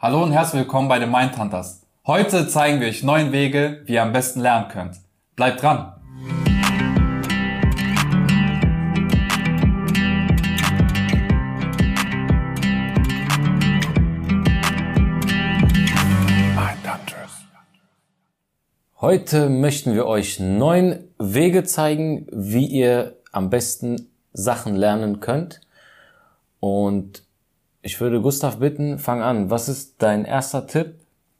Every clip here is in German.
Hallo und herzlich willkommen bei den Mindhunters. Heute zeigen wir euch neun Wege, wie ihr am besten lernen könnt. Bleibt dran! Heute möchten wir euch neun Wege zeigen, wie ihr am besten Sachen lernen könnt. Und ich würde Gustav bitten, fang an. Was ist dein erster Tipp?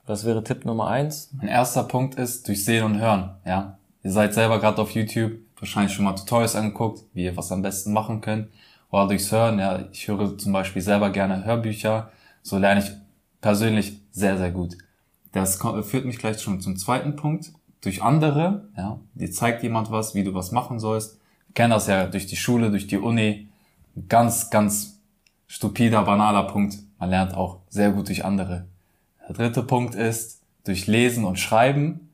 Was wäre Tipp Nummer eins? Mein erster Punkt ist durch Sehen und Hören. Ja, ihr seid selber gerade auf YouTube wahrscheinlich schon mal Tutorials angeguckt, wie ihr was am besten machen könnt. Oder durchs Hören. Ja, ich höre zum Beispiel selber gerne Hörbücher. So lerne ich persönlich sehr, sehr gut. Das führt mich gleich schon zum zweiten Punkt. Durch andere, ja, dir zeigt jemand was, wie du was machen sollst. Wir kennen das ja durch die Schule, durch die Uni. Ganz, ganz stupider, banaler Punkt. Man lernt auch sehr gut durch andere. Der dritte Punkt ist durch Lesen und Schreiben.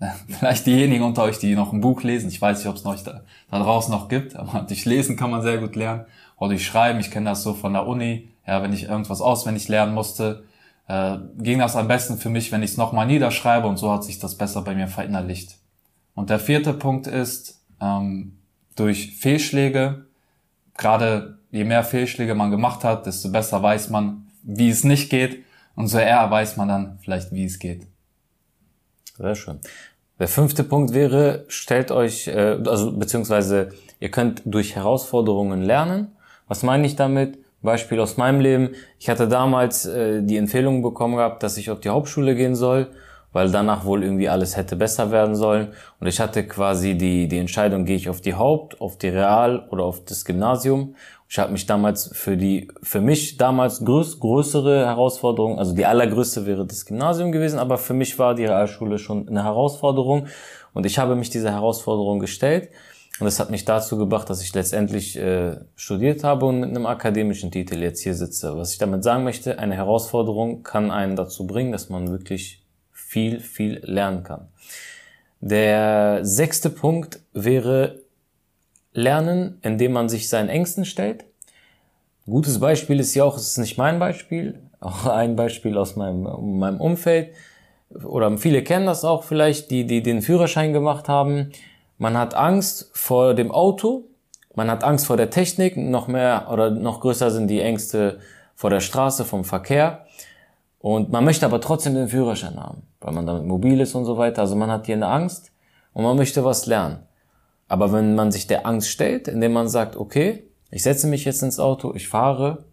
Vielleicht diejenigen unter euch, die noch ein Buch lesen. Ich weiß nicht, ob es noch da, da draußen noch gibt, aber durch Lesen kann man sehr gut lernen. Oder durch Schreiben. Ich kenne das so von der Uni. Ja, wenn ich irgendwas auswendig lernen musste, äh, ging das am besten für mich, wenn ich es nochmal niederschreibe und so hat sich das besser bei mir verinnerlicht. Und der vierte Punkt ist, ähm, durch Fehlschläge, gerade je mehr Fehlschläge man gemacht hat, desto besser weiß man, wie es nicht geht und so eher weiß man dann vielleicht, wie es geht. Sehr schön. Der fünfte Punkt wäre, stellt euch, äh, also beziehungsweise ihr könnt durch Herausforderungen lernen. Was meine ich damit? Beispiel aus meinem Leben. Ich hatte damals äh, die Empfehlung bekommen gehabt, dass ich auf die Hauptschule gehen soll, weil danach wohl irgendwie alles hätte besser werden sollen. Und ich hatte quasi die, die Entscheidung, gehe ich auf die Haupt, auf die Real oder auf das Gymnasium. Ich habe mich damals für die, für mich damals größ, größere Herausforderung, also die allergrößte wäre das Gymnasium gewesen, aber für mich war die Realschule schon eine Herausforderung und ich habe mich dieser Herausforderung gestellt. Und das hat mich dazu gebracht, dass ich letztendlich äh, studiert habe und mit einem akademischen Titel jetzt hier sitze. Was ich damit sagen möchte, eine Herausforderung kann einen dazu bringen, dass man wirklich viel, viel lernen kann. Der sechste Punkt wäre Lernen, indem man sich seinen Ängsten stellt. gutes Beispiel ist ja auch, es ist nicht mein Beispiel, auch ein Beispiel aus meinem, meinem Umfeld. Oder viele kennen das auch vielleicht, die, die den Führerschein gemacht haben man hat Angst vor dem Auto, man hat Angst vor der Technik, noch mehr oder noch größer sind die Ängste vor der Straße, vom Verkehr. Und man möchte aber trotzdem den Führerschein haben, weil man damit mobil ist und so weiter. Also man hat hier eine Angst und man möchte was lernen. Aber wenn man sich der Angst stellt, indem man sagt, okay, ich setze mich jetzt ins Auto, ich fahre,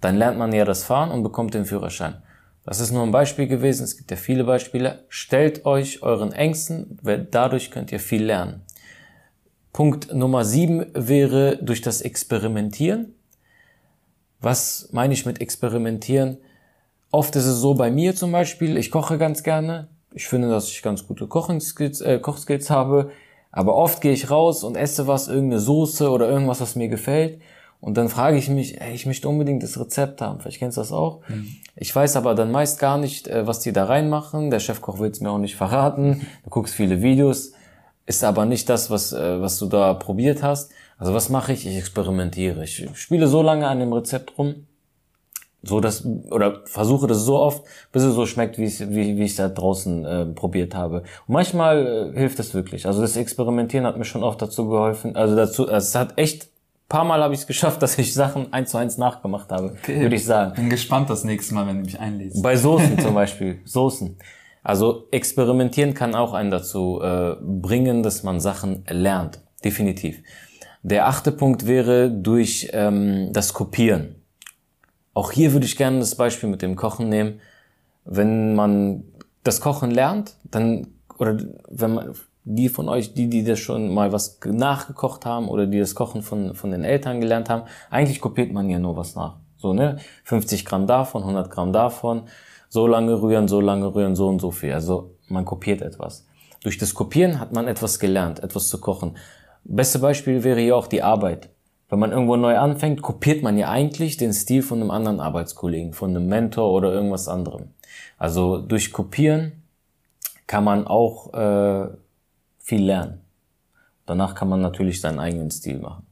dann lernt man ja das Fahren und bekommt den Führerschein. Das ist nur ein Beispiel gewesen, es gibt ja viele Beispiele. Stellt euch euren Ängsten, weil dadurch könnt ihr viel lernen. Punkt Nummer sieben wäre durch das Experimentieren. Was meine ich mit Experimentieren? Oft ist es so bei mir zum Beispiel, ich koche ganz gerne. Ich finde, dass ich ganz gute Kochskills, äh, Kochskills habe. Aber oft gehe ich raus und esse was, irgendeine Soße oder irgendwas, was mir gefällt. Und dann frage ich mich, ey, ich möchte unbedingt das Rezept haben. Vielleicht kennst du das auch. Mhm. Ich weiß aber dann meist gar nicht, äh, was die da reinmachen. Der Chefkoch will es mir auch nicht verraten. Du guckst viele Videos, ist aber nicht das, was, äh, was du da probiert hast. Also was mache ich? Ich experimentiere. Ich spiele so lange an dem Rezept rum, so dass oder versuche das so oft, bis es so schmeckt, wie ich wie, wie ich da draußen äh, probiert habe. Und manchmal äh, hilft es wirklich. Also das Experimentieren hat mir schon oft dazu geholfen. Also dazu, es hat echt paar Mal habe ich es geschafft, dass ich Sachen eins zu eins nachgemacht habe, okay. würde ich sagen. Bin gespannt das nächste Mal, wenn du mich einlädst. Bei Soßen zum Beispiel, Soßen. Also experimentieren kann auch einen dazu äh, bringen, dass man Sachen lernt, definitiv. Der achte Punkt wäre durch ähm, das Kopieren. Auch hier würde ich gerne das Beispiel mit dem Kochen nehmen. Wenn man das Kochen lernt, dann oder wenn man die von euch, die, die das schon mal was nachgekocht haben oder die das Kochen von, von den Eltern gelernt haben, eigentlich kopiert man ja nur was nach. So, ne? 50 Gramm davon, 100 Gramm davon, so lange rühren, so lange rühren, so und so viel. Also man kopiert etwas. Durch das Kopieren hat man etwas gelernt, etwas zu kochen. Beste Beispiel wäre hier auch die Arbeit. Wenn man irgendwo neu anfängt, kopiert man ja eigentlich den Stil von einem anderen Arbeitskollegen, von einem Mentor oder irgendwas anderem. Also durch Kopieren kann man auch äh, viel lernen. Danach kann man natürlich seinen eigenen Stil machen.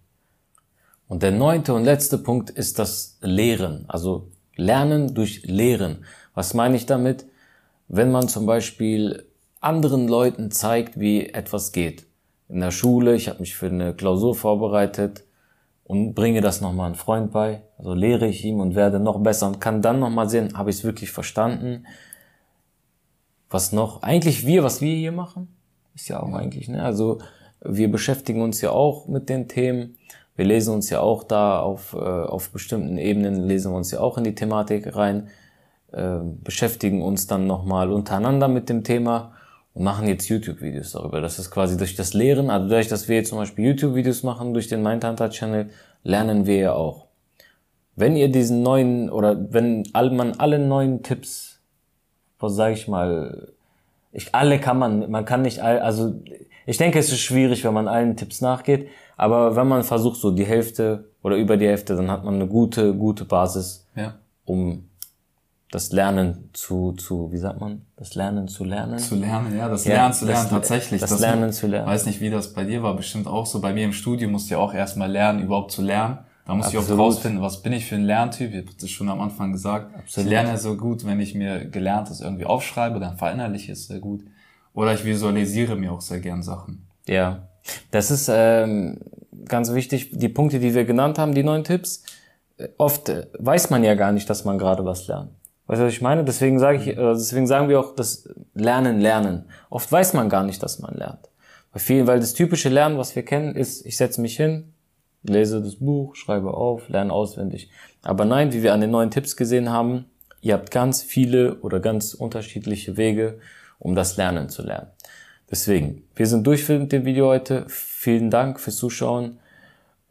Und der neunte und letzte Punkt ist das Lehren. Also Lernen durch Lehren. Was meine ich damit? Wenn man zum Beispiel anderen Leuten zeigt, wie etwas geht. In der Schule, ich habe mich für eine Klausur vorbereitet und bringe das nochmal einem Freund bei. Also lehre ich ihm und werde noch besser und kann dann nochmal sehen, habe ich es wirklich verstanden. Was noch? Eigentlich wir, was wir hier machen, ist ja auch ja. eigentlich, ne? Also wir beschäftigen uns ja auch mit den Themen. Wir lesen uns ja auch da auf, äh, auf bestimmten Ebenen, lesen wir uns ja auch in die Thematik rein, äh, beschäftigen uns dann nochmal untereinander mit dem Thema und machen jetzt YouTube-Videos darüber. Das ist quasi durch das Lehren, also dadurch, dass wir jetzt zum Beispiel YouTube-Videos machen durch den Mindhunter-Channel, lernen wir ja auch. Wenn ihr diesen neuen, oder wenn all, man alle neuen Tipps, was sage ich mal, ich, alle kann man, man kann nicht all, also ich denke, es ist schwierig, wenn man allen Tipps nachgeht, aber wenn man versucht, so die Hälfte oder über die Hälfte, dann hat man eine gute, gute Basis, ja. um das Lernen zu, zu, wie sagt man, das Lernen zu lernen? Zu lernen, ja, das ja, Lernen zu lernen, das, tatsächlich. Das, das Lernen zu lernen. Weiß nicht, wie das bei dir war, bestimmt auch so. Bei mir im Studium musste ich auch erstmal lernen, überhaupt zu lernen. Da muss Absolut. ich auch rausfinden, was bin ich für ein Lerntyp. Ich habe das schon am Anfang gesagt. Absolut. Ich lerne so gut, wenn ich mir Gelerntes irgendwie aufschreibe, dann verinnerliche ich es sehr gut. Oder ich visualisiere mir auch sehr gern Sachen. Ja, das ist ähm, ganz wichtig. Die Punkte, die wir genannt haben, die neuen Tipps, oft weiß man ja gar nicht, dass man gerade was lernt. Weißt du, was ich meine? Deswegen sage ich, äh, deswegen sagen wir auch das Lernen, Lernen. Oft weiß man gar nicht, dass man lernt. Bei vielen, weil das typische Lernen, was wir kennen, ist, ich setze mich hin, lese das Buch, schreibe auf, lerne auswendig. Aber nein, wie wir an den neuen Tipps gesehen haben, ihr habt ganz viele oder ganz unterschiedliche Wege, um das Lernen zu lernen. Deswegen, wir sind durch für dem Video heute. Vielen Dank fürs Zuschauen.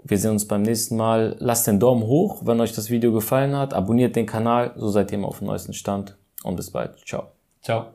Wir sehen uns beim nächsten Mal. Lasst den Daumen hoch, wenn euch das Video gefallen hat. Abonniert den Kanal, so seid ihr immer auf dem neuesten Stand. Und bis bald. Ciao. Ciao.